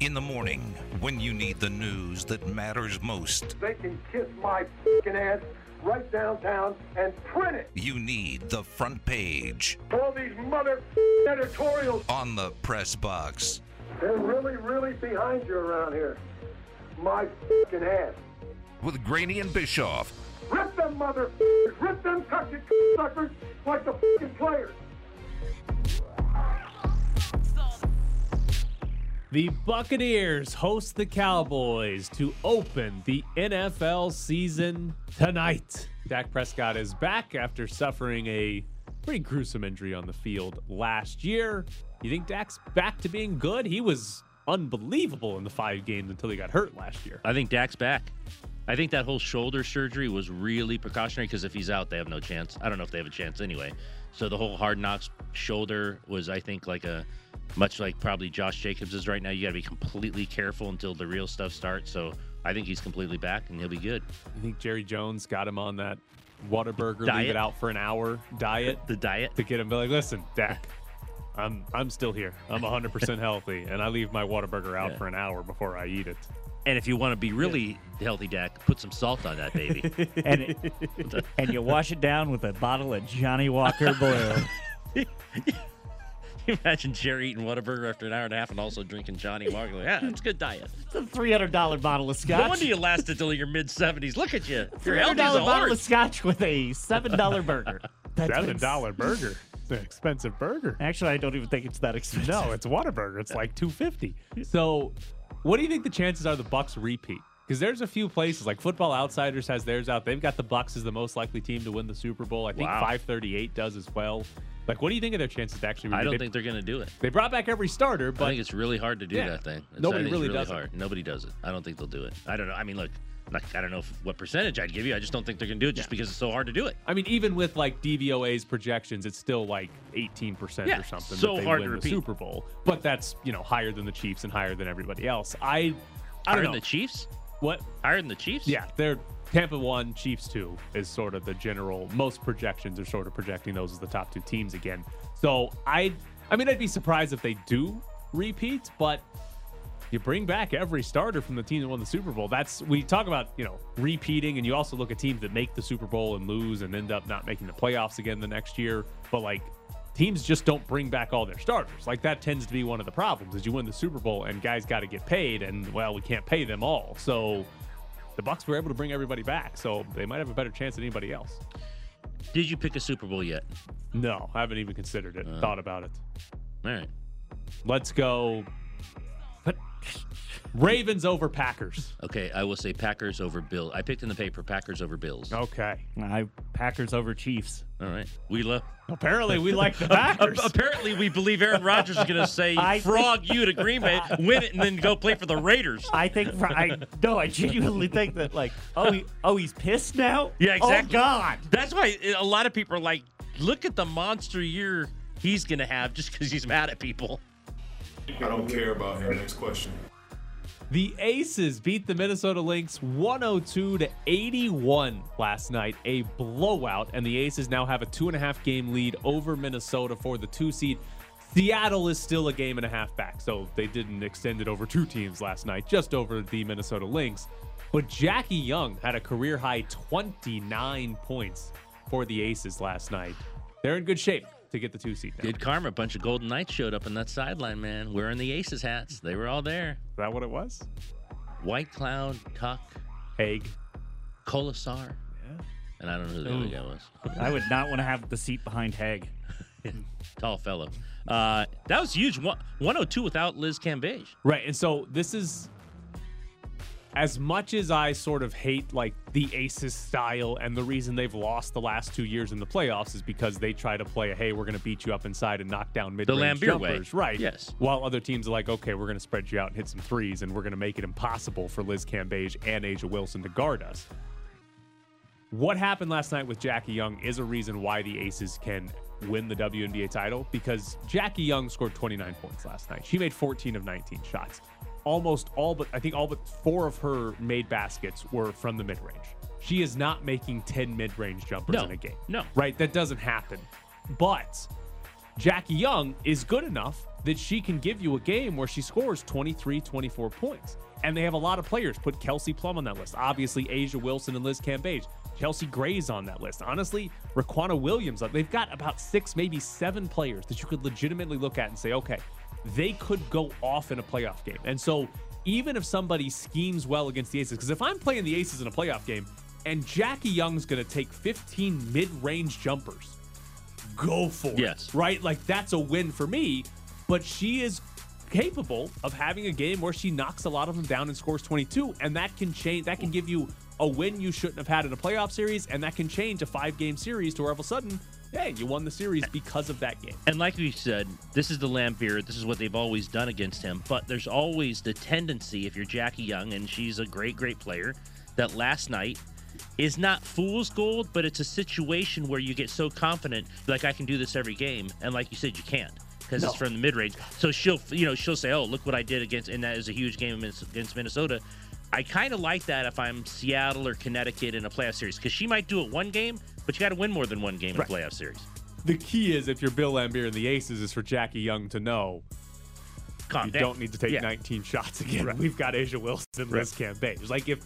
In the morning, when you need the news that matters most, They can kiss my fucking ass right downtown and print it. you need the front page All these mother editorials, on the press box. they're really, really behind you around here. My fucking ass. With Graney and Bischoff. Rip them mother rip them country suckers like the fucking players. The Buccaneers host the Cowboys to open the NFL season tonight. Dak Prescott is back after suffering a pretty gruesome injury on the field last year. You think Dak's back to being good? He was unbelievable in the five games until he got hurt last year. I think Dak's back. I think that whole shoulder surgery was really precautionary because if he's out, they have no chance. I don't know if they have a chance anyway. So the whole hard knocks shoulder was, I think, like a much like probably Josh Jacobs is right now. You got to be completely careful until the real stuff starts. So I think he's completely back and he'll be good. I think Jerry Jones got him on that Whataburger, leave it out for an hour diet The diet. to get him be like, listen, Dak, I'm I'm still here. I'm 100% healthy, and I leave my Whataburger out Yeah. for an hour before I eat it. And if you want to be really healthy, Dak, put some salt on that baby. and it, and you wash it down with a bottle of Johnnie Walker Blue. Imagine Jerry eating Whataburger after an hour and a half and also drinking Johnnie Walker. Like, yeah, it's a good diet. It's a three hundred dollar bottle of scotch. No wonder you lasted until your mid 70s. Look at you. You're Three healthy hundred as bottle of scotch with a seven dollar burger. That's Seven ins- dollar burger. It's an expensive burger. Actually, I don't even think it's that expensive. No, it's Whataburger. It's like 250. So, what do you think the chances are the Bucks repeat? Because there's a few places like Football Outsiders has theirs out. They've got the Bucks as the most likely team to win the Super Bowl. I think Wow. 538 does as well. Like, what do you think of their chances to actually? I don't They- think they're going to do it. they brought back every starter, but I think it's really hard to do Yeah. that thing. It's, Nobody really really does it. hard. Nobody does it. I don't think they'll do it. I don't know. I mean, look, like, I don't know if, what percentage I'd give you. I just don't think they're going to do it just because it's so hard to do it. I mean, even with like DVOA's projections, it's still like 18% Yeah, or something so that they hard win to the repeat. Super Bowl. But that's, you know, higher than the Chiefs and higher than everybody else. I I Higher don't than know. the Chiefs? what? Higher than the Chiefs? Yeah, they're Tampa 1, Chiefs 2 is sort of the general most projections are sort of projecting those as the top two teams again. So, I I mean, I'd be surprised if they do repeat, but you bring back every starter from the team that won the Super Bowl. That's we talk about, you know, repeating and you also look at teams that make the Super Bowl and lose and end up not making the playoffs again the next year, but like teams just don't bring back all their starters. Like that tends to be one of the problems is you win the Super Bowl and guys got to get paid and well, we can't pay them all. So the Bucks were able to bring everybody back, so they might have a better chance than anybody else. Did you pick a Super Bowl yet? No, I haven't even considered it, oh. thought about it. All right. Let's go. Ravens over Packers. Okay, I will say Packers over Bills. I picked in the paper Packers over Bills. Okay. I Packers over Chiefs. All right. We love. Apparently, we like the Packers. Apparently, we believe Aaron Rodgers is going to say I frog you to Green Bay, win it, and then go play for the Raiders. I think for, I no, I genuinely think that like oh he, oh he's pissed now. Yeah, exactly. Oh God. That's why eh, a lot of people are like, look at the monster year he's going to have just because he's mad at people. I don't care about him. Next question. The Aces beat the Minnesota Lynx 102 to 81 last night, a blowout, and the Aces now have a two and a half game lead over Minnesota for the two seed. Seattle is still a game and a half back, so they didn't extend it over two teams last night, just over the Minnesota Lynx. But Jackie Young had a career high 29 points for the Aces last night. They're in good shape to get the two seed now. Good karma. A bunch of Golden Knights showed up in that sideline, man, wearing the Aces hats. They were all there. Is that what it was? White Cloud, Tuch, Hague. Kolesar. Yeah. And I don't know who the other guy was. I would not want to have the seat behind Hague. Tall fellow. Uh, that was huge. One- 102 without Liz Cambage. Right. And so this is as much as I sort of hate like the Aces style and the reason they've lost the last two years in the playoffs is because they try to play a hey, we're gonna beat you up inside and knock down mid range Laimbeer way. jumpers. Right. Yes. While other teams are like, okay, we're gonna spread you out and hit some threes and we're gonna make it impossible for Liz Cambage and A'ja Wilson to guard us. What happened last night with Jackie Young is a reason why the Aces can win the WNBA title because Jackie Young scored 29 points last night. She made 14 of 19 shots. Almost all but I think all but four of her made baskets were from the mid-range. She is not making 10 mid-range jumpers No. in a game. No. Right? That doesn't happen. But Jackie Young is good enough that she can give you a game where she scores 23, 24 points. And they have a lot of players. Put Kelsey Plum on that list. Obviously, A'ja Wilson and Liz Cambage. Chelsea Gray's on that list. Honestly, Riquna Williams. They've got about six, maybe seven players that you could legitimately look at and say, okay, they could go off in a playoff game. And so even if somebody schemes well against the Aces, because if I'm playing the Aces in a playoff game and Jackie Young's going to take 15 mid-range jumpers, go for it. Yes. Right? Like that's a win for me. But she is capable of having a game where she knocks a lot of them down and scores 22, and that can change. That can give you a win you shouldn't have had in a playoff series, and that can change a five-game series to where all of a sudden, hey, you won the series because of that game. And like we said, this is the Laimbeer. This is what they've always done against him. But there's always the tendency, if you're Jackie Young, and she's a great, great player, that last night is not fool's gold, but it's a situation where you get so confident, like I can do this every game, and like you said, you can't because it's from the mid range. So she'll, you know, she'll say, "Oh, look what I did against," and that is a huge game against Minnesota. I kind of like that if I'm Seattle or Connecticut in a playoff series because she might do it one game, but you got to win more than one game Right. in a playoff series. The key is if you're Bill Laimbeer and the Aces is for Jackie Young to know Calm you down. don't need to take Yeah. 19 shots again. Right. We've got A'ja Wilson and Liz Cambage. It's like if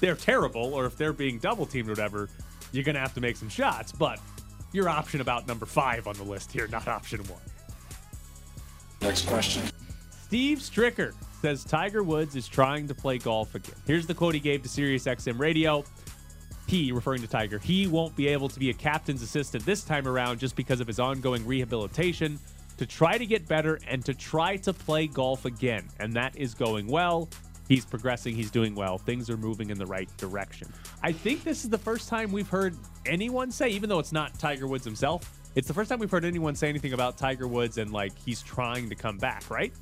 they're terrible or if they're being double teamed or whatever, you're going to have to make some shots. But your option about number five on the list here, not option one. Next question. Steve Stricker says Tiger Woods is trying to play golf again. Here's the quote he gave to SiriusXM Radio. He, referring to Tiger, he won't be able to be a captain's assistant this time around just because of his ongoing rehabilitation to try to get better and to try to play golf again. And that is going well. He's progressing, he's doing well. Things are moving in the right direction. I think this is the first time we've heard anyone say, even though it's not Tiger Woods himself, it's the first time we've heard anyone say anything about Tiger Woods and like he's trying to come back, right?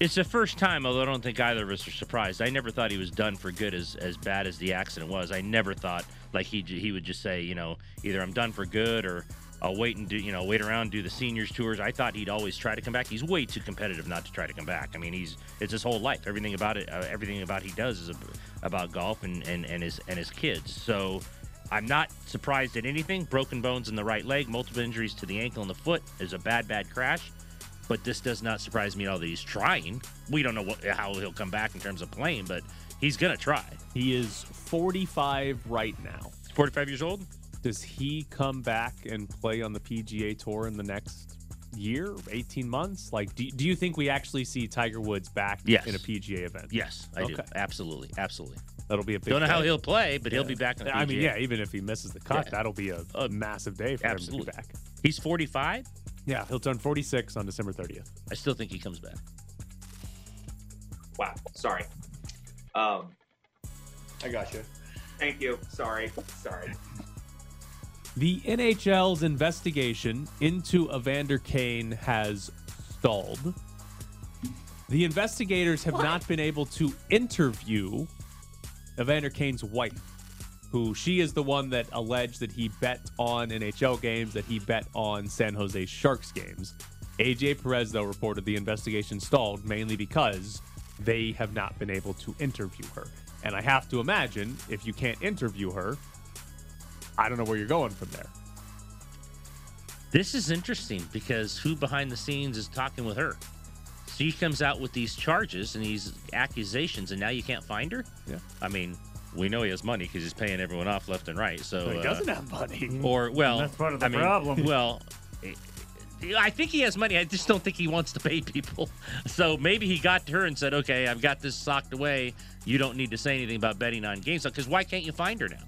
It's the first time, although I don't think either of us are surprised. I never thought he was done for good as as bad as the accident was. I never thought like he he would just say, you know, either I'm done for good or I'll wait and do, you know, wait around do the seniors tours. I thought he'd always try to come back. He's way too competitive not to try to come back. I mean, he's it's his whole life. Everything about it, uh, everything about he does is about golf and and and his and his kids. So. I'm not surprised at anything. Broken bones in the right leg, multiple injuries to the ankle and the foot is a bad, bad crash but this does not surprise me at all that he's trying. We don't know what, how he'll come back in terms of playing, but he's going to try. He is 45 right now. 45 years old? Does he come back and play on the PGA Tour in the next year, 18 months? Like, do, do you think we actually see Tiger Woods back Yes. in a PGA event? Yes, I do. Absolutely. Absolutely. That'll be a big Don't know how he'll play, but he'll be back on the I mean, yeah, even if he misses the cut, Yeah. that'll be a, a massive day for him to be back. He's 45. Yeah, he'll turn 46 on December 30th. I still think he comes back. Wow. Sorry. Um, I got you. thank you. Sorry. Sorry. The NHL's investigation into Evander Kane has stalled. The investigators have not been able to interview Evander Kane's wife, who she is the one that alleged that he bet on NHL games, that he bet on San Jose Sharks games. AJ Perez, though, reported the investigation stalled mainly because they have not been able to interview her. And I have to imagine if you can't interview her, I don't know where you're going from there. This is interesting because who behind the scenes is talking with her? She comes out with these charges and these accusations, and now you can't find her? Yeah. I mean, we know he has money because he's paying everyone off left and right. So he uh, doesn't have money. or well, That's part of the I mean, problem. Well, eh, I think he has money. I just don't think he wants to pay people. So maybe he got to her and said, "Okay, I've got this socked away. You don't need to say anything about betting on games." Because why can't you find her now?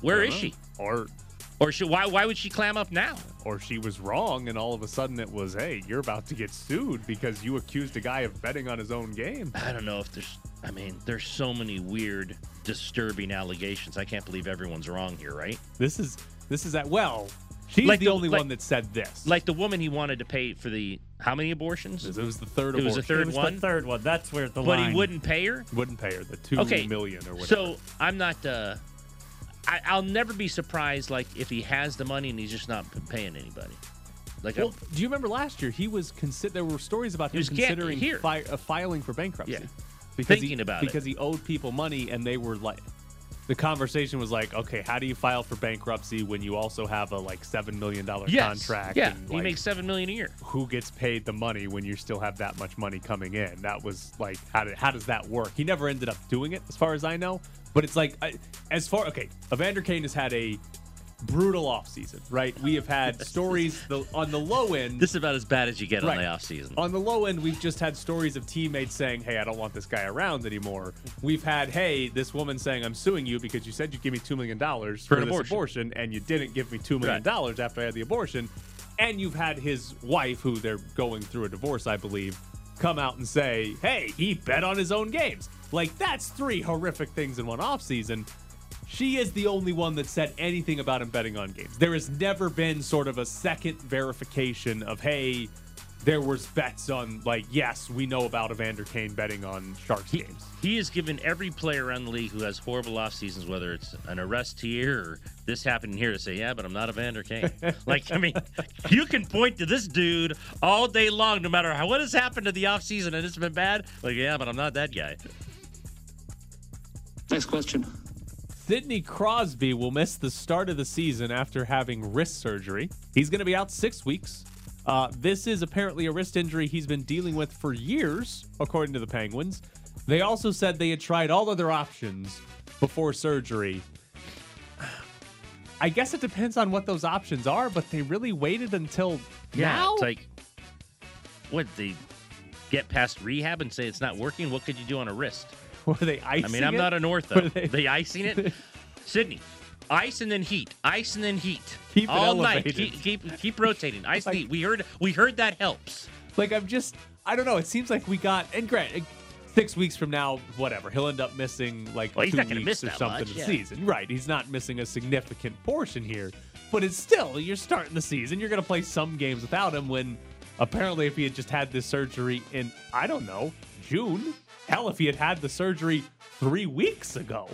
Where is she? Or Or she, why why would she clam up now? or she was wrong and all of a sudden it was, hey, you're about to get sued because you accused a guy of betting on his own game. I don't know if there's. I mean, there's so many weird, disturbing allegations. I can't believe everyone's wrong here, right? This is this is at well, she's Like the, the- only like- one that said this. Like the woman he wanted to pay for the how many abortions? it was the third It was abortion. a third it was one? the third one. That's where the but line. he wouldn't pay her. Wouldn't pay her the two Okay, million or whatever. So I'm not. Uh, I, I'll never be surprised, like if he has the money and he's just not paying anybody. Like, well, I'm- do you remember last year he was consider there were stories about him considering here. fi- uh, filing for bankruptcy. Yeah. Because Thinking he, about it. because he owed people money and they were like the conversation was like, okay, how do you file for bankruptcy when you also have a like seven million dollar Yes. contract? Yeah, and, he like, makes seven million a year. who gets paid the money when you still have that much money coming in? That was like, how did how does that work? He never ended up doing it, as far as I know. But it's like, I, as far okay, Evander Kane has had a brutal offseason, right? We have had stories the, on the low end. This is about as bad as you get on Right. the offseason. On the low end, we've just had stories of teammates saying, "Hey, I don't want this guy around anymore." We've had, "Hey, this woman saying I'm suing you because you said you'd give me two million dollars For for, an abortion." abortion, and you didn't give me two million Right. dollars after I had the abortion." And you've had his wife, who they're going through a divorce, I believe, come out and say, "Hey, he bet on his own games." Like that's three horrific things in one offseason. She is the only one that said anything about him betting on games. There has never been sort of a second verification of, hey, there was bets on like, yes, we know about Evander Kane betting on Sharks He, games. he has given every player around the league who has horrible off seasons, whether it's an arrest here or this happened here, to say, yeah, but I'm not Evander Kane. like, I mean, you can point to this dude all day long, no matter how, what has happened to the off season and it's been bad. Like, yeah, but I'm not that guy. Next question. Sidney Crosby will miss the start of the season after having wrist surgery. He's going to be out six weeks. Uh, this is apparently a wrist injury he's been dealing with for years, according to the Penguins. They also said they had tried all other options before surgery. I guess it depends on what those options are, but they really waited until now. It's like, what, they get past rehab and say it's not working? What could you do on a wrist? Were they icing I mean, I'm it? not an Were ortho. they- They icing it? Sidney, ice and then heat, ice and then heat. Keep it all night. Keep, keep keep rotating. Ice and heat. We heard we heard that helps. Like I'm just, I don't know. It seems like we got, and Grant, six weeks from now, whatever, he'll end up missing like Well, two weeks or something much, the season. Right? He's not missing a significant portion here, but it's still you're starting the season. You're gonna play some games without him. When apparently, if he had just had this surgery in, I don't know, June. Hell, if he had had the surgery three weeks ago,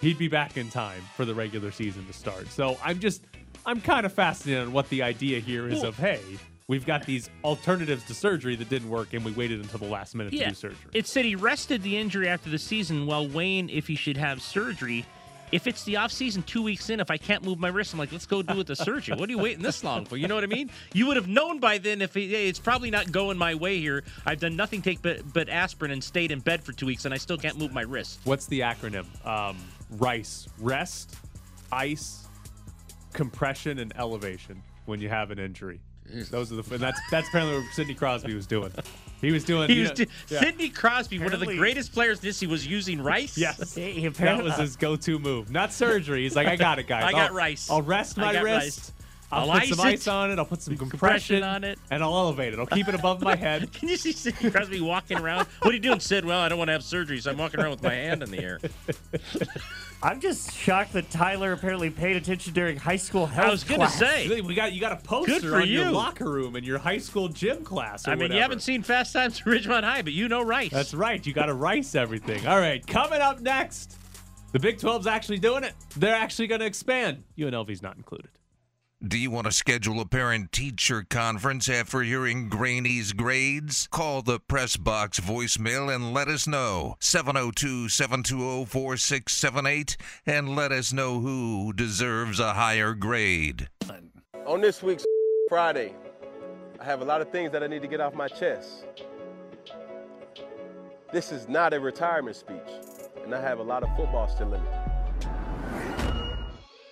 he'd be back in time for the regular season to start. So I'm just, I'm kind of fascinated on what the idea here is Well- of hey. We've got these alternatives to surgery that didn't work, and we waited until the last minute to do surgery. It said he rested the injury after the season while weighing if he should have surgery. If it's the off season, two weeks in, if I can't move my wrist, I'm like, let's go do it the surgery. What are you waiting this long for? You know what I mean? You would have known by then if hey, it's probably not going my way here. I've done nothing take but, but aspirin and stayed in bed for two weeks, and I still can't move my wrist. What's the acronym? Um, RICE: rest, ice, compression, and elevation. When you have an injury, those are the. And that's that's apparently what Sidney Crosby was doing. He was doing. He was know- do- yeah. Sidney Crosby, one of the greatest players. This he was using rice. Yes. He- he That apparently- was his go-to move. Not surgery. He's like, I got it, guys. I got I'll- rice. I'll rest I my got wrist. rice. I'll, I'll put some ice ice it. on it. I'll put some Compression compression, on it. and I'll elevate it. I'll keep it above my head. Can you see Sidney Crosby walking around? What are you doing, Sid? Well, I don't want to have surgery, so I'm walking around with my hand in the air. I'm just shocked that Tyler apparently paid attention during high school health I was gonna say. We got you got a poster Good for on your locker room in your high school gym class. Or I mean, whatever. you haven't seen Fast Times at Ridgemont High, but you know rice. That's right. You got to rice everything. All right, coming up next, the Big 12's actually doing it. They're actually going to expand. UNLV's not included. Do you want to schedule a parent teacher conference after hearing Graney's grades? Call the press box voicemail and let us know. 702 720 4678 and let us know who deserves a higher grade. On this week's Friday, I have a lot of things that I need to get off my chest. This is not a retirement speech, and I have a lot of football still in me.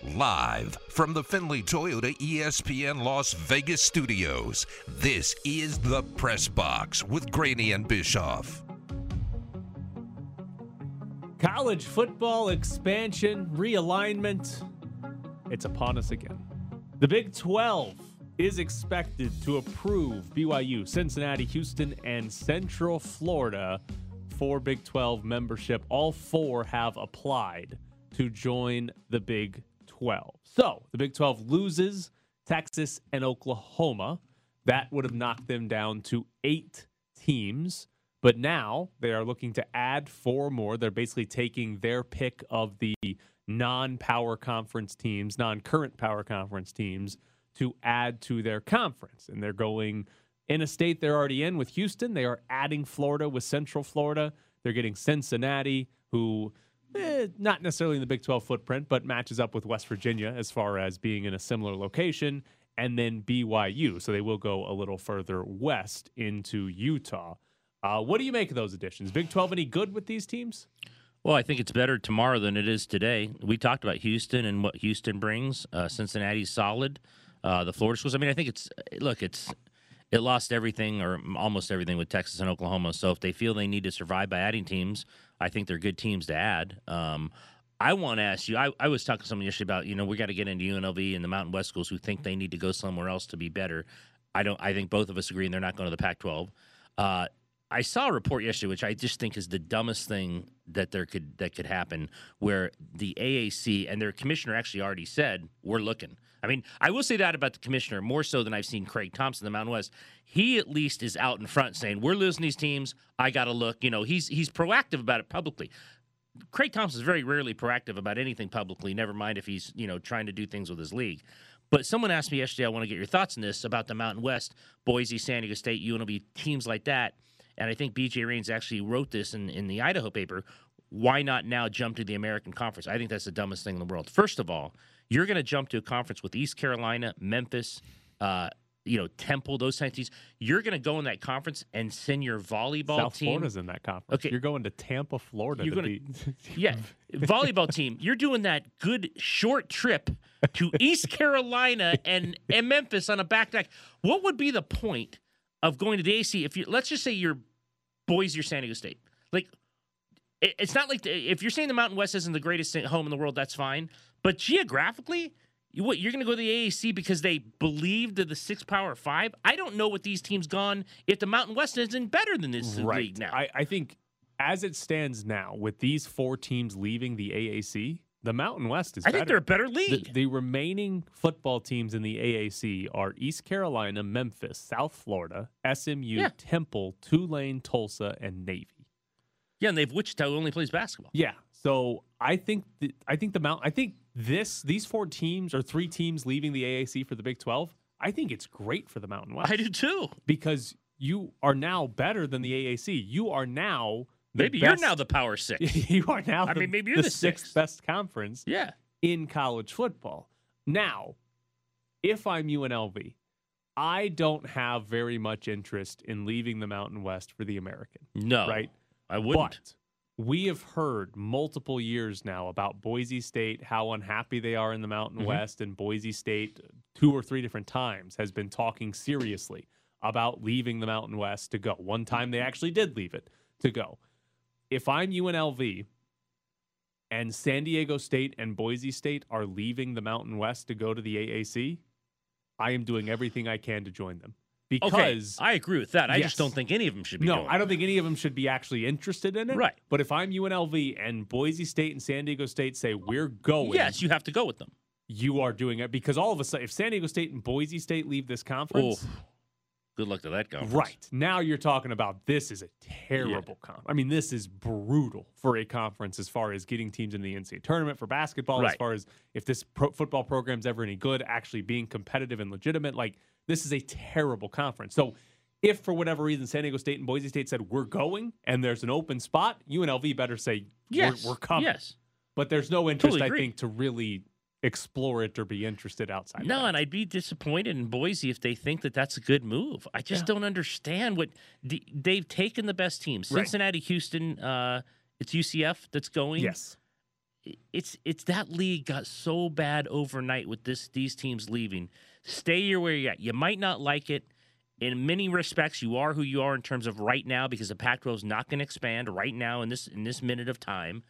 Live from the Findlay Toyota ESPN Las Vegas studios, this is the Press Box with Graney and Bischoff. College football expansion, realignment. It's upon us again. The Big 12 is expected to approve BYU, Cincinnati, Houston, and Central Florida for Big 12 membership. All four have applied to join the Big 12. So the Big 12 loses Texas and Oklahoma. That would have knocked them down to eight teams. But now they are looking to add four more. They're basically taking their pick of the non power conference teams, non current power conference teams, to add to their conference. And they're going in a state they're already in with Houston. They are adding Florida with Central Florida. They're getting Cincinnati, who eh, not necessarily in the Big 12 footprint, but matches up with West Virginia as far as being in a similar location, and then BYU. So they will go a little further west into Utah. Uh, what do you make of those additions? Big 12 any good with these teams? Well, I think it's better tomorrow than it is today. We talked about Houston and what Houston brings. Uh, Cincinnati's solid. Uh, the Florida schools. I mean, I think it's look, it's it lost everything or almost everything with Texas and Oklahoma. So if they feel they need to survive by adding teams, I think they're good teams to add. Um, I want to ask you. I, I was talking to someone yesterday about you know we got to get into UNLV and the Mountain West schools who think they need to go somewhere else to be better. I don't. I think both of us agree, and they're not going to the Pac-12. Uh, I saw a report yesterday, which I just think is the dumbest thing that there could that could happen, where the AAC and their commissioner actually already said we're looking. I mean, I will say that about the commissioner more so than I've seen Craig Thompson, the Mountain West. He at least is out in front saying we're losing these teams. I got to look. You know, he's he's proactive about it publicly. Craig Thompson is very rarely proactive about anything publicly. Never mind if he's you know trying to do things with his league. But someone asked me yesterday. I want to get your thoughts on this about the Mountain West, Boise, San Diego State, UNLV teams like that and I think BJ Rains actually wrote this in, in the Idaho paper. Why not now jump to the American Conference? I think that's the dumbest thing in the world. First of all, you're going to jump to a conference with East Carolina, Memphis, uh, you know, Temple, those kinds of teams. You're going to go in that conference and send your volleyball South team. Florida's in that conference. Okay. You're going to Tampa, Florida. You're to gonna- be- Yeah, volleyball team. You're doing that good short trip to East Carolina and, and Memphis on a back to back. What would be the point of going to the AC if you let's just say you're Boise or San Diego State? Like, it- it's not like the, if you're saying the Mountain West isn't the greatest home in the world, that's fine. But geographically, you, what you're going to go to the AAC because they believe to the six power five? I don't know what these teams gone if the Mountain West isn't better than this right league now. I, I think as it stands now, with these four teams leaving the AAC, the Mountain West is. I think they're a better The, league. the remaining football teams in the AAC are East Carolina, Memphis, South Florida, SMU, Yeah. Temple, Tulane, Tulsa, and Navy. yeah, and they've Wichita who only plays basketball. Yeah. So I think the, I think the Mount I think this these four teams or three teams leaving the AAC for the Big Twelve. I think it's great for the Mountain West I do too. because you are now better than the AAC. You are now the Maybe you're now the power six. you are now. I the, mean, maybe you're the sixth sixth. best conference yeah. in college football. Now, if I'm UNLV, I don't have very much interest in leaving the Mountain West for the American. No. Right. I wouldn't. But we have heard multiple years now about Boise State, how unhappy they are in the Mountain Mhm. West, and Boise State, two or three different times, has been talking seriously about leaving the Mountain West to go. One time they actually did leave it to go. If I'm UNLV and San Diego State and Boise State are leaving the Mountain West to go to the AAC, I am doing everything I can to join them. okay. Because I agree with that. I Yes. just don't think any of them should be no, going. I don't think any of them should be actually interested in it. Right. But if I'm UNLV and Boise State and San Diego State say we're going, Yes, you have to go with them. you are doing it because all of a sudden, if San Diego State and Boise State leave this conference, Oof. Good luck to that conference. right now you're talking about this is a terrible conference. I mean, this is brutal for a conference as far as getting teams in the NCAA tournament for basketball. As far as if this pro- football program's ever any good, actually being competitive and legitimate, like this is a terrible conference. So. If for whatever reason San Diego State and Boise State said we're going and there's an open spot, UNLV better say Yes. we're, we're coming. Yes. But there's no interest, Totally I think, to really explore it or be interested outside. No, and I'd be disappointed in Boise if they think that that's a good move. I just don't understand what the, they've taken the best teams. Right. Cincinnati, Houston, uh, it's UCF that's going. yes, it's it's that league got so bad overnight with this these teams leaving. Stay where you're at. You might not like it. In many respects, you are who you are in terms of right now because the Pac-12 is not going to expand right now in this in this minute of time.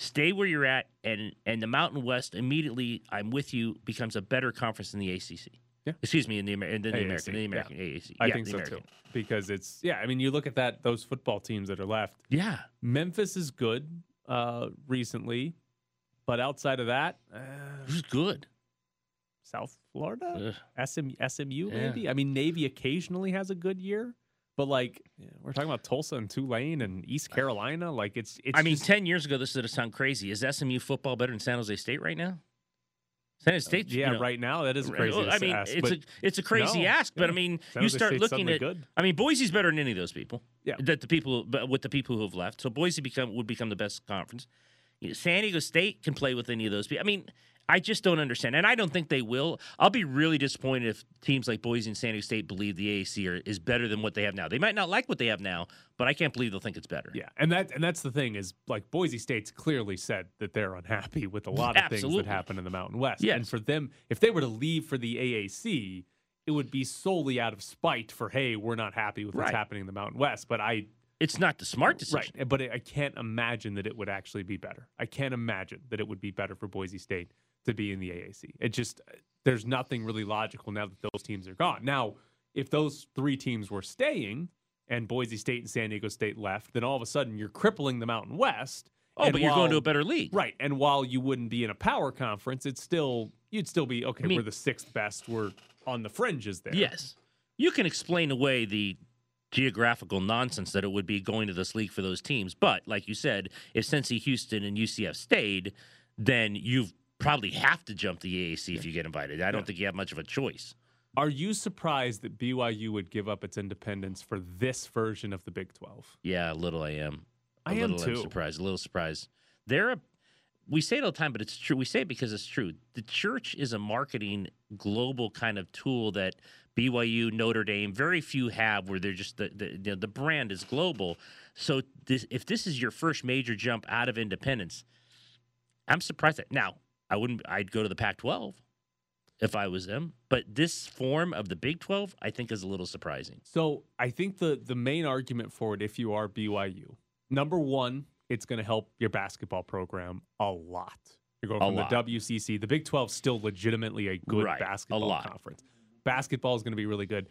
Stay where you're at, and and the Mountain West immediately, I'm with you, becomes a better conference than the ACC. Yeah. Excuse me, in the, Amer- in the AAC, American, the yeah. American AAC. I Yeah, think so American. too. Because it's yeah, I mean, you look at that those football teams that are left. Yeah, Memphis is good uh, recently, but outside of that, uh, who's good? South Florida, Ugh. SM, SMU, Yeah. maybe. I mean, Navy occasionally has a good year, but like yeah, we're talking about Tulsa and Tulane and East uh, Carolina. Like it's it's. I mean, just- ten years ago, this would have sound crazy. Is SMU football better than San Jose State right now? San Jose uh, State, yeah, you know, right now that is crazy. I mean, ask, it's a it's a crazy no, ask, but I mean, San you Jose start State's looking at. good. I mean, Boise's better than any of those people. Yeah. that the people, but with the people who have left, so Boise become would become the best conference. You know, San Diego State can play with any of those. people. I mean, I just don't understand, and I don't think they will. I'll be really disappointed if teams like Boise and San Diego State believe the AAC are, is better than what they have now. They might not like what they have now, but I can't believe they'll think it's better. Yeah, and that and that's the thing is like Boise State's clearly said that they're unhappy with a lot of things that happen in the Mountain West. Yes. And for them, if they were to leave for the AAC, it would be solely out of spite for hey, we're not happy with what's Right. happening in the Mountain West. But I It's not the smart decision. right, but I can't imagine that it would actually be better. I can't imagine that it would be better for Boise State to be in the AAC. It just there's nothing really logical now that those teams are gone. Now, if those three teams were staying and Boise State and San Diego State left, then all of a sudden you're crippling the Mountain West. Oh, And but you're going to a better league. Right. And while you wouldn't be in a power conference, it's still you'd still be okay, I mean- we're the sixth best, we're on the fringes there. Yes. You can explain away the geographical nonsense that it would be going to this league for those teams. But like you said, if Cincy, Houston, and UCF stayed, then you've probably have to jump the AAC if you get invited. I don't think you have much of a choice. Are you surprised that BYU would give up its independence for this version of the Big 12? Yeah, a little I am. A I am little too. surprised. A little surprised. They're a we say it all the time, but it's true. We say it because it's true. The church is a marketing global kind of tool that BYU, Notre Dame, very few have, where they're just the the, you know, the brand is global. So this, if this is your first major jump out of independence, I'm surprised that now I wouldn't. I'd go to the Pac-12 if I was them, but this form of the Big 12, I think, is a little surprising. So I think the the main argument for it, if you are BYU, number one, it's going to help your basketball program a lot. You're going A from lot. the WCC. The Big 12 still legitimately a good Right, a basketball lot. conference. Basketball is going to be really good.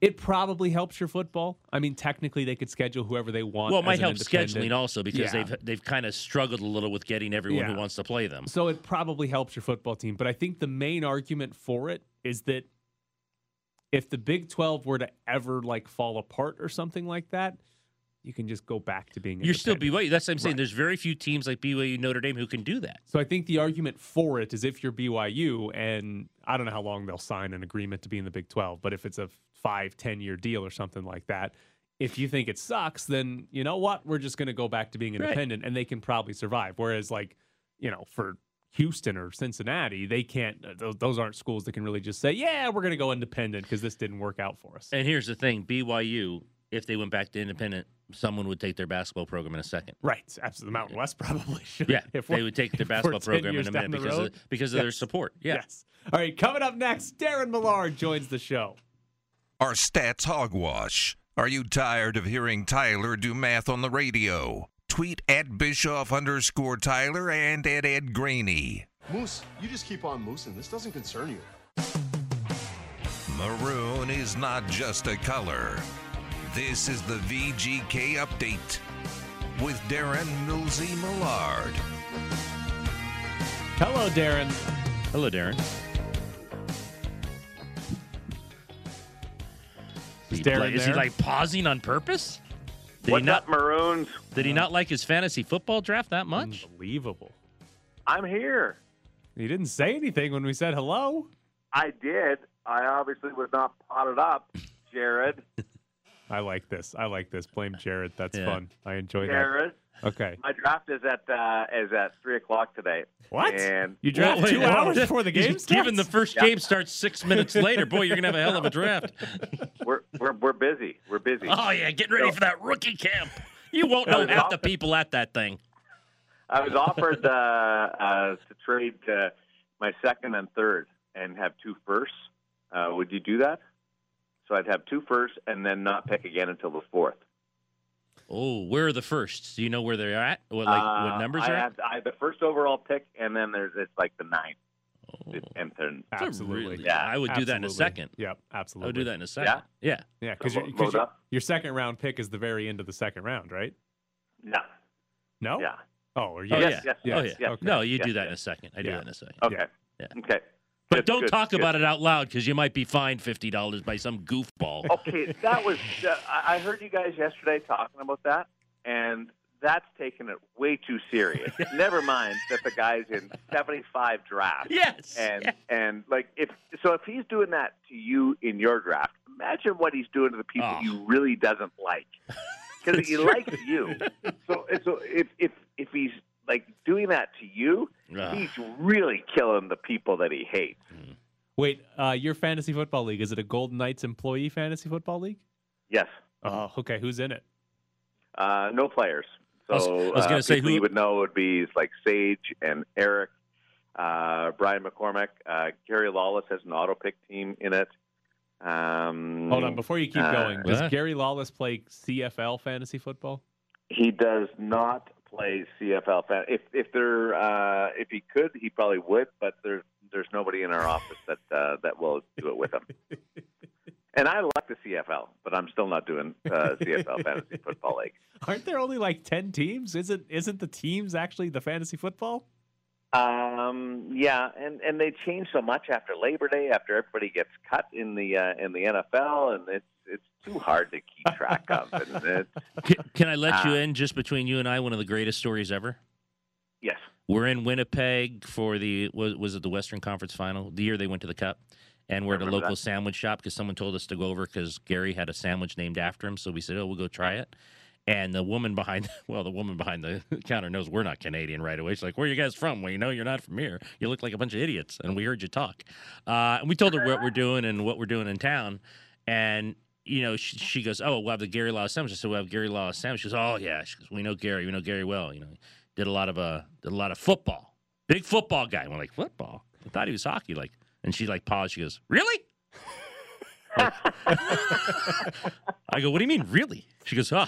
It probably helps your football. I mean, technically, they could schedule whoever they want. Well, it might help scheduling also because Yeah. they've they've kind of struggled a little with getting everyone Yeah. who wants to play them. So it probably helps your football team. But I think the main argument for it is that if the Big 12 were to ever like fall apart or something like that, you can just go back to being a You're still. BYU. That's what I'm saying. Right. There's very few teams like BYU, Notre Dame who can do that. So I think the argument for it is if you're BYU, and I don't know how long they'll sign an agreement to be in the Big 12, but if it's a five, 10 year deal or something like that, if you think it sucks, then you know what? We're just going to go back to being Right. independent and they can probably survive. Whereas, like, you know, for Houston or Cincinnati, they can't, uh, those, those aren't schools that can really just say, yeah, we're going to go independent because this didn't work out for us. And here's the thing: BYU, if they went back to independent, someone would take their basketball program in a second. Right. Absolutely. The Mountain West probably should. Yeah, If they would take their basketball program in a minute because road. of, because of their support. Yeah. Yes. All right. Coming up next, Darren Millard joins the show. Our stats hogwash. Are you tired of hearing Tyler do math on the radio? Tweet at Bischoff underscore Tyler and at Ed Graney. Moose, you just keep on moosing. This doesn't concern you. Maroon is not just a color. This is the VGK update with Darren Millsy Millard. Hello, Darren. Hello, Darren. Is He Darren like- is he like pausing on purpose? Did What's he not? up, Maroons? Did he not like his fantasy football draft that much? Unbelievable. I'm here. He didn't say anything when we said hello. I did. I obviously was not potted up, Jared. I like this. I like this. Blame Jared. That's Yeah. fun. I enjoy Jared, that. Okay. my draft is at uh, is at three o'clock today. What? And You draft Whoa, two wait, whoa. hours before the game starts? Even the first Yeah. game starts six minutes later. Boy, you're gonna have a hell of a draft. we're we're we're busy. We're busy. Oh yeah, get ready for that rookie camp. You won't know half the people at that thing. I was offered uh, uh, to trade uh, my second and third and have two firsts. Uh, would you do that? So I'd have two firsts and then not pick again until the fourth. Oh, where are the firsts? Do you know where they're at? What like Uh, what numbers I are? have, I have the first overall pick, and then there's it's like the ninth Oh. and then Absolutely. really- Yeah, I would do that in a second. Yep, absolutely. I absolutely. would do that in a second. Yeah. Yeah, because Lo- your, your, your second round pick is the very end of the second round, right? no, No? yeah, Oh, or Oh yeah. Yes, yes, oh yeah. yes, okay. No, you Yes, do that yes. in a second. I do Yeah. that in a second. okay, Yeah. okay. But Good, don't good, talk good. about it out loud because you might be fined fifty dollars by some goofball. Okay, that was. Uh, I heard you guys yesterday talking about that, and that's taking it way too serious. Never mind that the guy's in seventy-five drafts. Yes. And Yeah. and like if so, if he's doing that to you in your draft, imagine what he's doing to the people Oh. he really doesn't like, because he likes you. So so if if if he's like doing that to you, Ugh. he's really killing the people that he hates. Wait, uh, your fantasy football league is it a Golden Knights employee fantasy football league? Yes. Oh, okay. Who's in it? Uh, no players. So I was- I was uh, gonna say who- you would know would be like Sage and Eric, uh, Brian McCormick, uh, Gary Lawless has an auto pick team in it. Um, Hold on, before you keep uh, going, does Gary Lawless play CFL fantasy football? He does not play CFL. Fan. If if there uh, if he could, he probably would. But there's there's nobody in our office that uh, that will do it with him. And I like the CFL, but I'm still not doing uh, CFL fantasy football league. Aren't there only like ten teams? Isn't isn't the teams actually the fantasy football? Um, yeah, and and they change so much after Labor Day, after everybody gets cut in the uh, in the NFL, and it's it's too hard to keep track of. And it's, Can, can I let you Ah. in just between you and I? One of the greatest stories ever. yes, We're in Winnipeg for the was, was it the Western Conference Final? The year they went to the Cup, and we're at a local that. sandwich shop because someone told us to go over because Gary had a sandwich named after him. So we said, "Oh, we'll go try it." And the woman behind, well, the woman behind the counter knows we're not Canadian right away. She's like, "Where are you guys from?" Well, you know, you're not from here. You look like a bunch of idiots, and we heard you talk. Uh, and we told her what we're doing and what we're doing in town, and you know, she, she goes, "Oh, we'll have the Gary Law sandwich." I said, "We'll have Gary Law sandwich." She goes, "Oh yeah." She goes, "We know Gary. We know Gary well. You know, did a lot of uh, did a lot of football. Big football guy." And we're like, "Football?" I thought he was hockey. Like, and she like paused. She goes, "Really?" Like- I go, "What do you mean, really?" She goes, "Oh."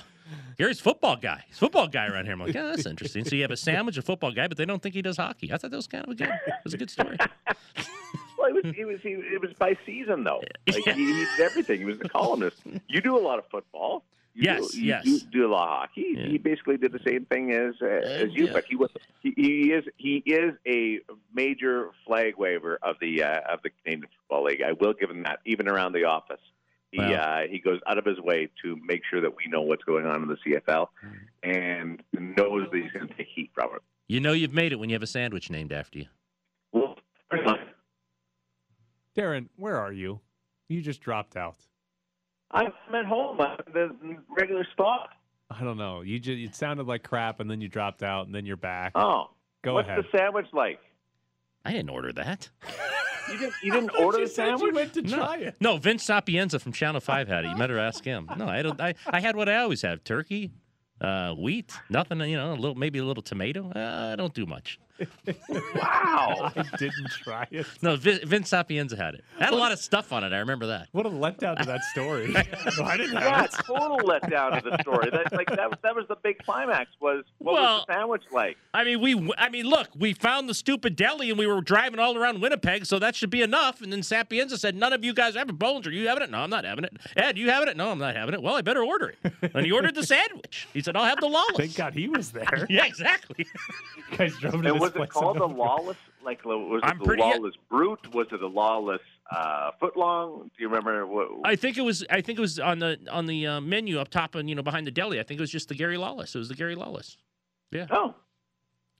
Gary's football guy. He's football guy around here. I'm like, yeah, that's interesting. So you have a sandwich, a football guy, but they don't think he does hockey. I thought that was kind of a good, it was a good story. well, it was he was he, it was by season though. Like he, he did everything. He was a columnist. You do a lot of football. You Yes, do, you yes. Do, do a lot of hockey. Yeah. He basically did the same thing as uh, as you, yeah. but he was he, he is he is a major flag waver of the uh, of the Canadian Football League. I will give him that. Even around the office, he Well- uh, he goes out of his way to make sure that we know what's going on in the CFL, and knows that he's going to take heat from it. You know you've made it when you have a sandwich named after you. Well, Darren, where are you? You just dropped out. I'm at home. I'm in the regular spot. I don't know. You just it sounded like crap, and then you dropped out, and then you're back. Oh, Go what's ahead. the sandwich like? I didn't order that. You didn't you didn't order You the said you sandwich? went to No, try it. no. Vince Sapienza from Channel Five had it. You better ask him. No, I don't. I, I had what I always have: turkey, uh, wheat, nothing. You know, a little maybe a little tomato. Uh, I don't do much. Wow. I didn't try it. No, Vin, Vince Sapienza had it. Had a lot of stuff on it. I remember that. What a letdown to that story. No, I didn't Yeah, have it. total letdown to the story. That like that was that was the big climax. Was what Well- was the sandwich like? I mean, we. I mean, look, we found the stupid deli and we were driving all around Winnipeg, so that should be enough. And then Sapienza said, "None of you guys have it. Bones, are you having it? No, I'm not having it. Ed, you having it? No, I'm not having it. Well, I better order it." And he ordered the sandwich. He said, "I'll have the lawless." Thank God he was there. Yeah, exactly. You guys drove to And this was it called in the lawless? Like was it I'm the pretty- lawless brute? Was it a lawless uh, footlong? Do you remember what? I think it was. I think it was on the on the uh, menu up top and you know behind the deli. I think it was just the Gary Lawless. It was the Gary Lawless. Yeah. Oh,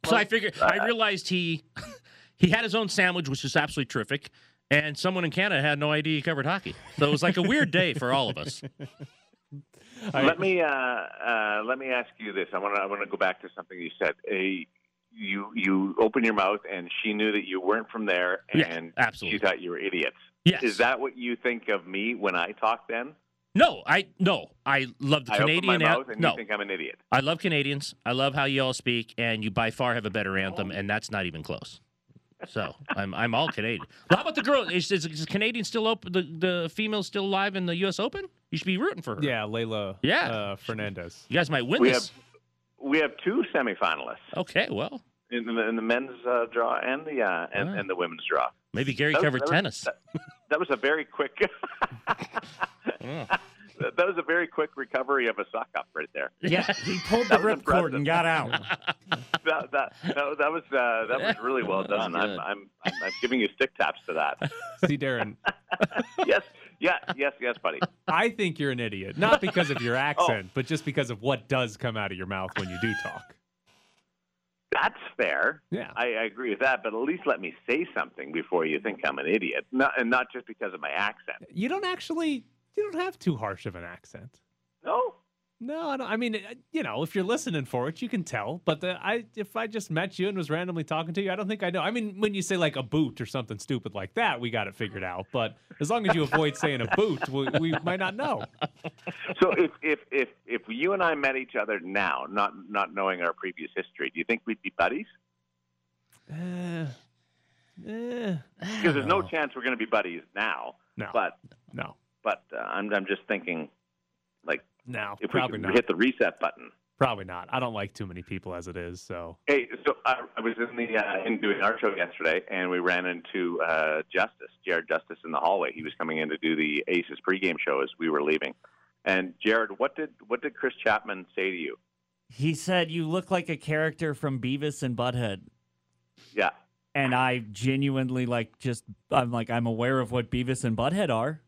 So I figured. uh, I realized he he had his own sandwich, which was absolutely terrific. And someone in Canada had no idea he covered hockey. So it was like a weird day for all of us. Let me uh, uh, let me ask you this. I want to I want to go back to something you said. A you you open your mouth and she knew that you weren't from there Yeah, and absolutely. she thought you were idiots. Yes. Is that what you think of me when I talk then? No, I no. I love the I Canadian. open my mouth and no, you think I'm an idiot. I love Canadians. I love how you all speak, and you by far have a better anthem, and that's not even close. So I'm I'm all Canadian. How about the girl? Is, is, is Canadian still open? The the female still alive in the U.S. Open? You should be rooting for her. yeah, Leylah. Yeah. Uh, Fernandez. You guys might win We this. We have two semifinalists Okay, well, in the, in the men's uh, draw and the uh, and, Wow. and the women's draw. maybe Gary That was- covered that was- tennis. That, that was a very quick. Yeah. that that was a very quick recovery of a suck up right there. Yeah, he pulled the That was ripcord and got out. That that that, that was uh, that was really well done. I'm. I'm I'm I'm giving you stick taps to that. See, Darren, yes, yeah, yes, yes, buddy. I think you're an idiot. Not because of Oh. your accent, but just because of what does come out of your mouth when you do talk. That's fair. Yeah. I, I agree with that, but at least let me say something before you think I'm an idiot, not, and not just because of my accent. You don't actually, you don't have too harsh of an accent. No, No, I, don't, I mean, uh, you know, if you're listening for it, you can tell. But the, I, if I just met you and was randomly talking to you, I don't think I know. I mean, when you say like a boot or something stupid like that, we got it figured out. But as long as you avoid saying a boot, we, we might not know. So if, if if if you and I met each other now, not not knowing our previous history, do you think we'd be buddies? Eh, eh, Because there's no chance we're going to be buddies now. No. But no, but uh, I'm I'm just thinking, like no, if probably we not. hit the reset button. Probably not. I don't like too many people as it is. So Hey, so I, I was in the uh, in doing our show yesterday, and we ran into uh, Justice, Jared Justice, in the hallway. He was coming in to do the Aces pregame show as we were leaving. And Jared, what did what did Chris Chapman say to you? He said, You look like a character from Beavis and Butthead. Yeah, And I genuinely, like, just, I'm like, I'm aware of what Beavis and Butthead are.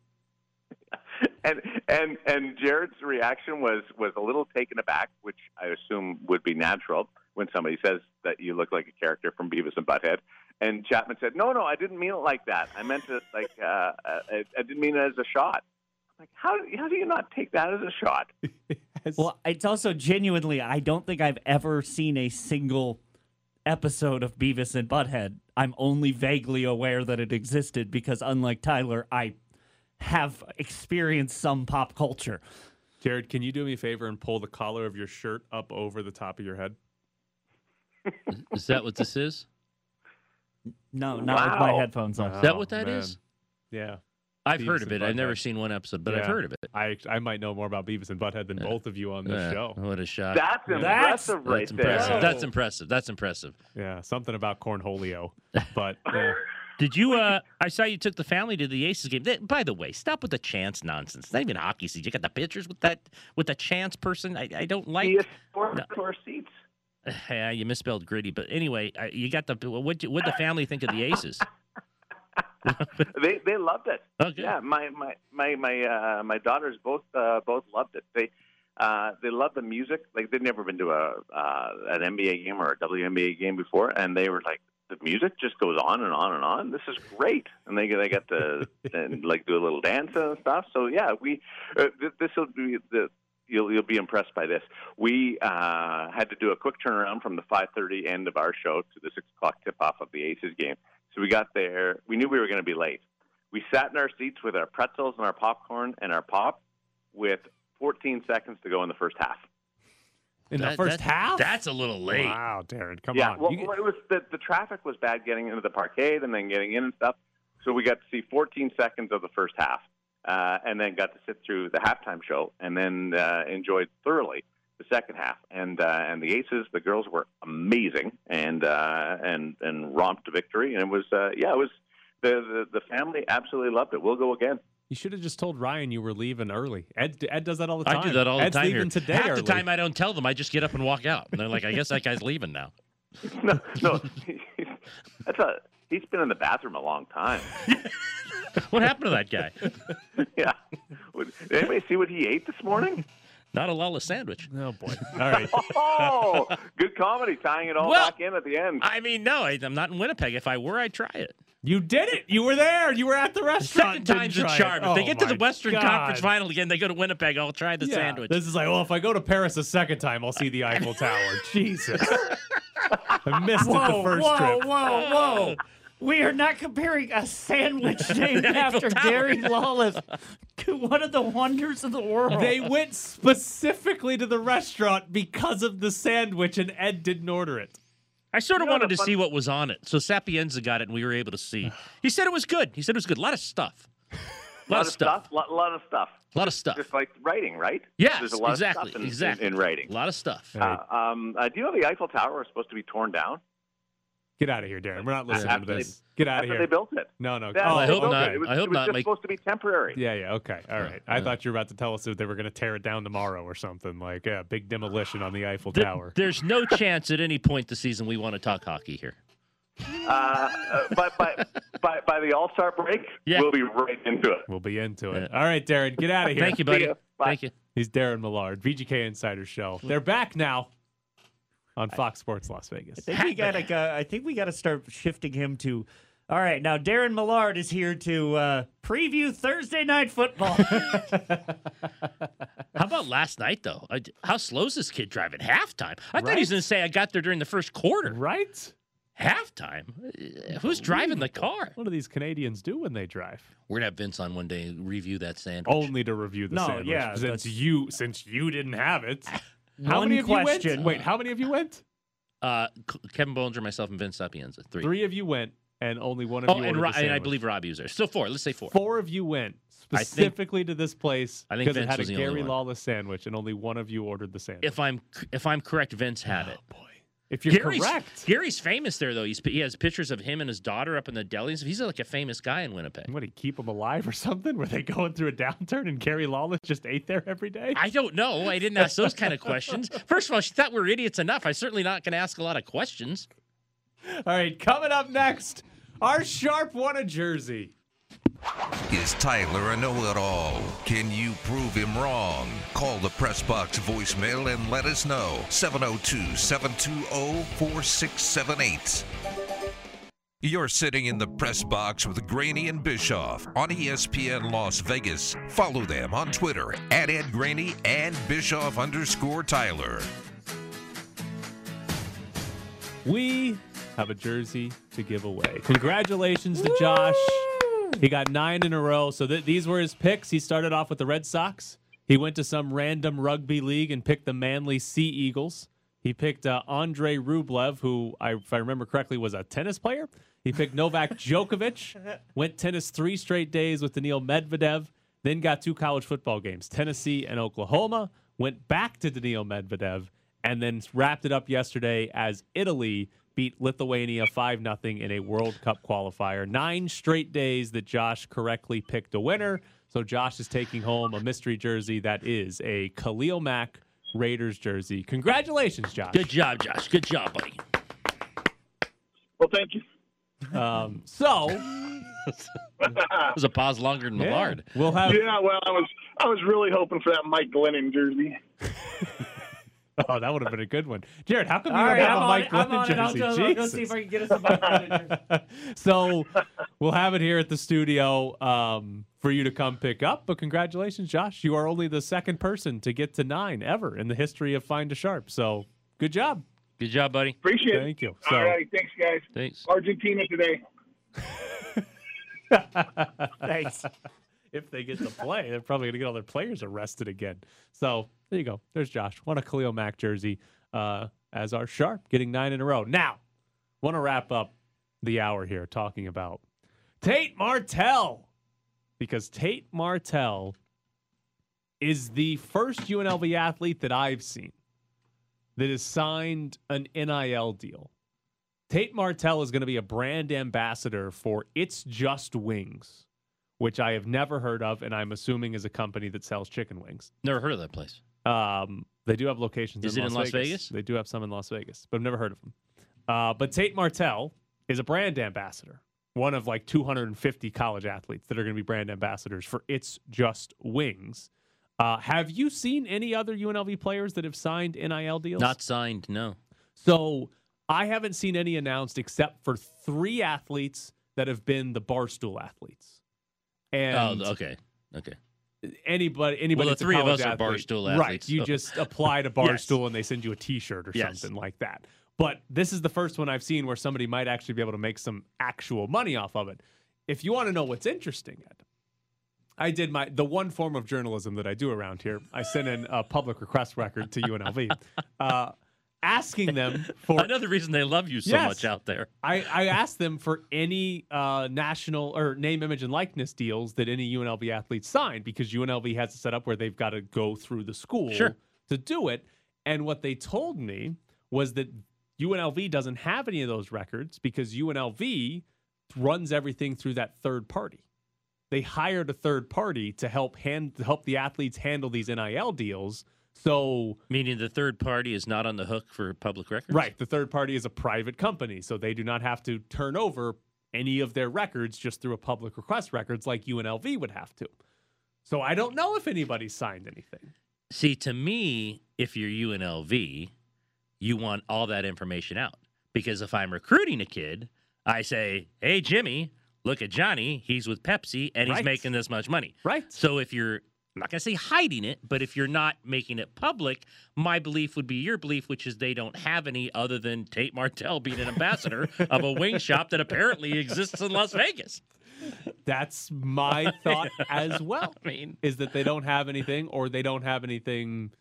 And and and Jared's reaction was was a little taken aback, which I assume would be natural when somebody says that you look like a character from Beavis and Butthead. And Chapman said, "No, no, I didn't mean it like that. I meant it like uh, uh, I, I didn't mean it as a shot." I'm like, how how do you not take that as a shot? Well, it's also genuinely, I don't think I've ever seen a single episode of Beavis and Butthead. I'm only vaguely aware that it existed because, unlike Tyler, I have experienced some pop culture. Jared, can you do me a favor and pull the collar of your shirt up over the top of your head? Is that what this is? No, not with my headphones on. Oh, is that Oh, what that man. is? Yeah. I've Beavis heard of and it. I've never seen one episode, but I've heard of it. I I might know more about Beavis and Butthead than both of you on this Yeah, show. What a shot. That's impressive, right That's impressive. That's impressive. That's impressive. Yeah, something about cornholio. But yeah. Did you? uh I saw you took the family to the Aces game. That- by the way, stop with the chance nonsense. It's not even hockey season. You got the pictures with that with the chance person. I, I don't like. Four No. seats. Yeah, you misspelled gritty. But anyway, you got the. What what the family think of the Aces? They they loved it. Okay. Yeah, my my my my uh, my daughters both uh, both loved it. They uh, they love the music. Like they'd never been to a uh, an NBA game or a WNBA game before, and they were like, the music just goes on and on and on. This is great, and they they get to and like do a little dance and stuff. So yeah, we uh, th- this will be the. You'll, you'll be impressed by this. We uh, had to do a quick turnaround from the 5:30 end of our show to the six o'clock tip-off of the Aces game. So we got there. We knew we were going to be late. We sat in our seats with our pretzels and our popcorn and our pop with 14 seconds to go in the first half. In the first that- half? That's a little late. Wow, Darren, come yeah, on. well, You- well, it was the, the traffic was bad getting into the parkade and then getting in and stuff. So we got to see 14 seconds of the first half, uh, and then got to sit through the halftime show, and then uh, enjoyed thoroughly the second half. And uh, and the Aces, the girls were amazing, and uh, and and romped to victory. And it was uh, yeah, it was the, the the family absolutely loved it. We'll go again. You should have just told Ryan you were leaving early. Ed Ed does that all the time. I do that all the Ed's time leaving here. today Half early. the time I don't tell them. I just get up and walk out. And they're like, I guess that guy's leaving now. no, no, that's a he's been in the bathroom a long time. What happened to that guy? yeah. Did anybody see what he ate this morning? Not a Lala sandwich. oh boy. All right. Oh, good comedy, tying it all Well, back in at the end. I mean, no, I, I'm not in Winnipeg. If I were, I'd try it. You did it. You were there. You were at the restaurant. Second Didn't time's a try it. charm. If they Oh, get to the Western God. Conference Final again, they go to Winnipeg. I'll try the Yeah, sandwich. This is like, well, if I go to Paris a second time, I'll see the Eiffel Tower. Jesus. I missed it the first whoa, trip. Whoa, whoa, whoa. We are not comparing a sandwich named after Tower. Gary Lawless to one of the wonders of the world. They went specifically to the restaurant because of the sandwich, and Ed didn't order it. I sort of You know, wanted to fun- see what was on it. So Sapienza got it, and we were able to see. He said it was good. He said it was good. A lot of stuff. A lot, lot of stuff. Lot, lot of stuff. A lot of stuff. Just like writing, right? Yes, There's a lot exactly, of stuff in, exactly. in, in writing. A lot of stuff. Uh, um, uh, do you know the Eiffel Tower was supposed to be torn down Get out of here, Darren. We're not listening after to they- this. Get out of here. they built it? No, no. Yeah, oh, I hope not. It, it was, I hope it was not. just Make- supposed to be temporary. Yeah, yeah, okay, all right. I yeah. thought you were about to tell us that they were going to tear it down tomorrow or something like yeah, big demolition on the Eiffel Th- Tower. There's no chance at any point this season we want to talk hockey here. Uh, uh, but by, by, by the All Star break, Yeah. we'll be right into it. We'll be into it. Yeah. All right, Darren, get out of here. Thank you, buddy. Thank you. He's Darren Millard, VGK Insider Show. They're back now on Fox Sports Las Vegas. I think we gotta. go- I think we gotta start shifting him to All right, now Darren Millard is here to uh, preview Thursday night football. How about last night though? I, how slow is this kid driving halftime? I thought he was going to say I got there during the first quarter. Right? Halftime? Uh, Who's driving the car? What do these Canadians do when they drive? We're gonna have Vince on one day review that sandwich. Only to review the No, sandwich. yeah, since that's- you since you didn't have it. How One many of you went? Wait, how many of you went? Uh, Kevin Bollinger, myself, and Vince Sapienza. Three. Three of you went, and only one of Oh, you. and, Ro- and I believe Robbie was there. Still four. Let's say four. four of you went I think- specifically to this place I think because it had a was the only Gary. Lawless sandwich, and only one of you ordered the sandwich. If I'm if I'm correct, Vince had it. boy, if you're Gary's, correct, Gary's famous there though. He's he has pictures of him and his daughter up in the deli. He's like a famous guy in Winnipeg. what do you keep them alive or something? Were they going through a downturn and Gary Lawless just ate there every day? I don't know. I didn't ask those kind of questions. First of all, she thought we were idiots enough. I'm certainly not going to ask a lot of questions. All right, coming up next, our sharp won a jersey. Is Tyler a know-it-all? Can you prove him wrong? Call the press box voicemail and let us know. 702-720-4678. You're sitting in the press box with Graney and Bischoff on ESPN Las Vegas. Follow them on Twitter at Ed Graney and Bischoff underscore Tyler. We have a jersey to give away. Congratulations to Josh. He got nine in a row. So th- these were his picks. He started off with the Red Sox. He went to some random rugby league and picked the Manly Sea Eagles. He picked uh, Andre Rublev, who, I, if I remember correctly, was a tennis player. He picked Novak Djokovic, went tennis three straight days with Daniil Medvedev, then got two college football games, Tennessee and Oklahoma, went back to Daniil Medvedev, and then wrapped it up yesterday as Italy beat Lithuania 5 0 in a World Cup qualifier. Nine straight days that Josh correctly picked a winner. So Josh is taking home a mystery jersey that is a Khalil Mack Raiders jersey. Congratulations, Josh. Good job, Josh. Good job, buddy. Well, thank you. Um, so That was a pause longer than yeah, Millard. we'll have Yeah, well, I was I was really hoping for that Mike Glennon jersey. Oh, that would have been a good one. Jared, how come you All don't right, have I'm a on Mike it. I'm Glennon on it. I'll jersey? I'll go see if I can get us a Mike Glennon jersey. so we'll have it here at the studio um, for you to come pick up. But congratulations, Josh. You are only the second person to get to nine ever in the history of Find a Sharp. So good job. Good job, buddy. Appreciate it. Thank you. So All righty, thanks, guys. Thanks. Argentina today. Thanks. If they get to play, they're probably going to get all their players arrested again. So there you go. There's Josh. Won a Khalil Mack jersey uh, as our sharp, getting nine in a row. Now, want to wrap up the hour here talking about Tate Martell because Tate Martell is the first UNLV athlete that I've seen that has signed an NIL deal. Tate Martell is going to be a brand ambassador for It's Just Wings, which I have never heard of, and I'm assuming is a company that sells chicken wings. Never heard of that place. Um, they do have locations Is in, it Las, in Las Vegas. Vegas? They do have some in Las Vegas, but I've never heard of them. Uh, but Tate Martell is a brand ambassador, one of like 250 college athletes that are going to be brand ambassadors for It's Just Wings. Uh, have you seen any other UNLV players that have signed NIL deals? Not signed. No. So I haven't seen any announced except for three athletes that have been the barstool athletes. And oh, okay. Okay. anybody anybody Well, the three of us are athlete- Barstool Right. athletes, You so- just apply to Yes. Barstool and they send you a T-shirt or Yes. something like that. But this is the first one I've seen where somebody might actually be able to make some actual money off of it. If you want to know what's interesting, Ed, I did my the one form of journalism that I do around here. I sent in a public request record to UNLV, uh, asking them for Another reason they love you so Yes. much out there. I, I asked them for any uh, national or name, image, and likeness deals that any UNLV athletes sign because UNLV has it set up where they've got to go through the school Sure. to do it. And what they told me was that UNLV doesn't have any of those records because UNLV runs everything through that third party. They hired a third party to help hand to help the athletes handle these NIL deals. So Meaning the third party is not on the hook for public records. Right. The third party is a private company, so they do not have to turn over any of their records just through a public request records like UNLV would have to. So I don't know if anybody signed anything. See, to me, if you're UNLV, you want all that information out because if I'm recruiting a kid, I say, "Hey Jimmy, look at Johnny. He's with Pepsi and he's Right. making this much money." Right. So if you're I'm not going to say hiding it, but if you're not making it public, my belief would be your belief, which is they don't have any other than Tate Martell being an ambassador of a wing shop that apparently exists in Las Vegas. That's my thought as well. I mean, is that they don't have anything or they don't have anything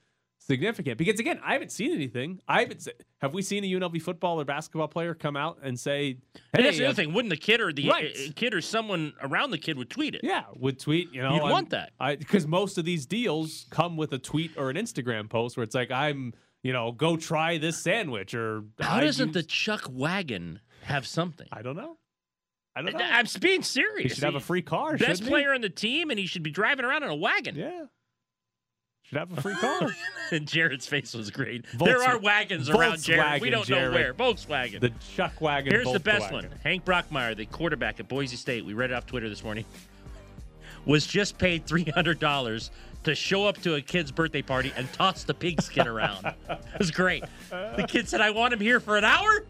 significant. Because again, I haven't seen anything. I haven't. Se- have we seen a UNLV football or basketball player come out and say, and that's the uh, other thing. Wouldn't the kid or the Right. uh, kid or someone around the kid would tweet it? Yeah, would tweet. You know, You'd I'm- want that. I because most of these deals come with a tweet or an Instagram post where it's like, I'm, you know, go try this sandwich or How doesn't the Chuck wagon have something? I don't know. I don't know. I'm being serious. he should have a free car. best shouldn't he? player on the team, and he should be driving around in a wagon. Yeah. Should have a free car. and Jared's face was great. Volks- there are wagons around Jared. We don't know where. Volkswagen. the Chuck wagon. Here's the best one. Hank Bachmeier, the quarterback at Boise State, we read it off Twitter this morning, was just paid $300 to show up to a kid's birthday party and toss the pigskin around. it was great. The kid said, I want him here for an hour.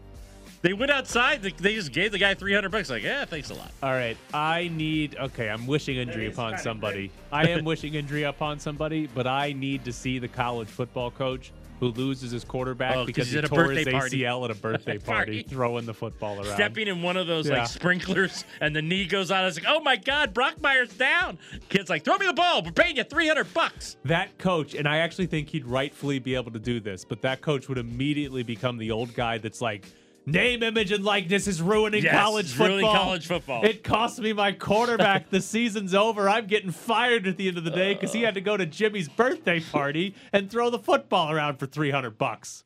They went outside. They they just gave the guy 300 bucks. Like, yeah, thanks a lot. All right, I need. Okay, I'm wishing injury upon somebody. I am wishing injury upon somebody, but I need to see the college football coach who loses his quarterback Oh, 'cause because he's he at a tore his birthday party. ACL at a birthday party, Party. throwing the football around. Stepping in one of those Yeah. like sprinklers and the knee goes out. It's like, oh my God, Brock Bachmeier's down. Kid's like, throw me the ball. We're paying you 300 bucks. That coach, and I actually think he'd rightfully be able to do this, but that coach would immediately become the old guy that's like, name, image, and likeness is ruining Yes, college football. ruining college football. It cost me my quarterback. the season's over. I'm getting fired at the end of the day because he had to go to Jimmy's birthday party and throw the football around for 300 bucks.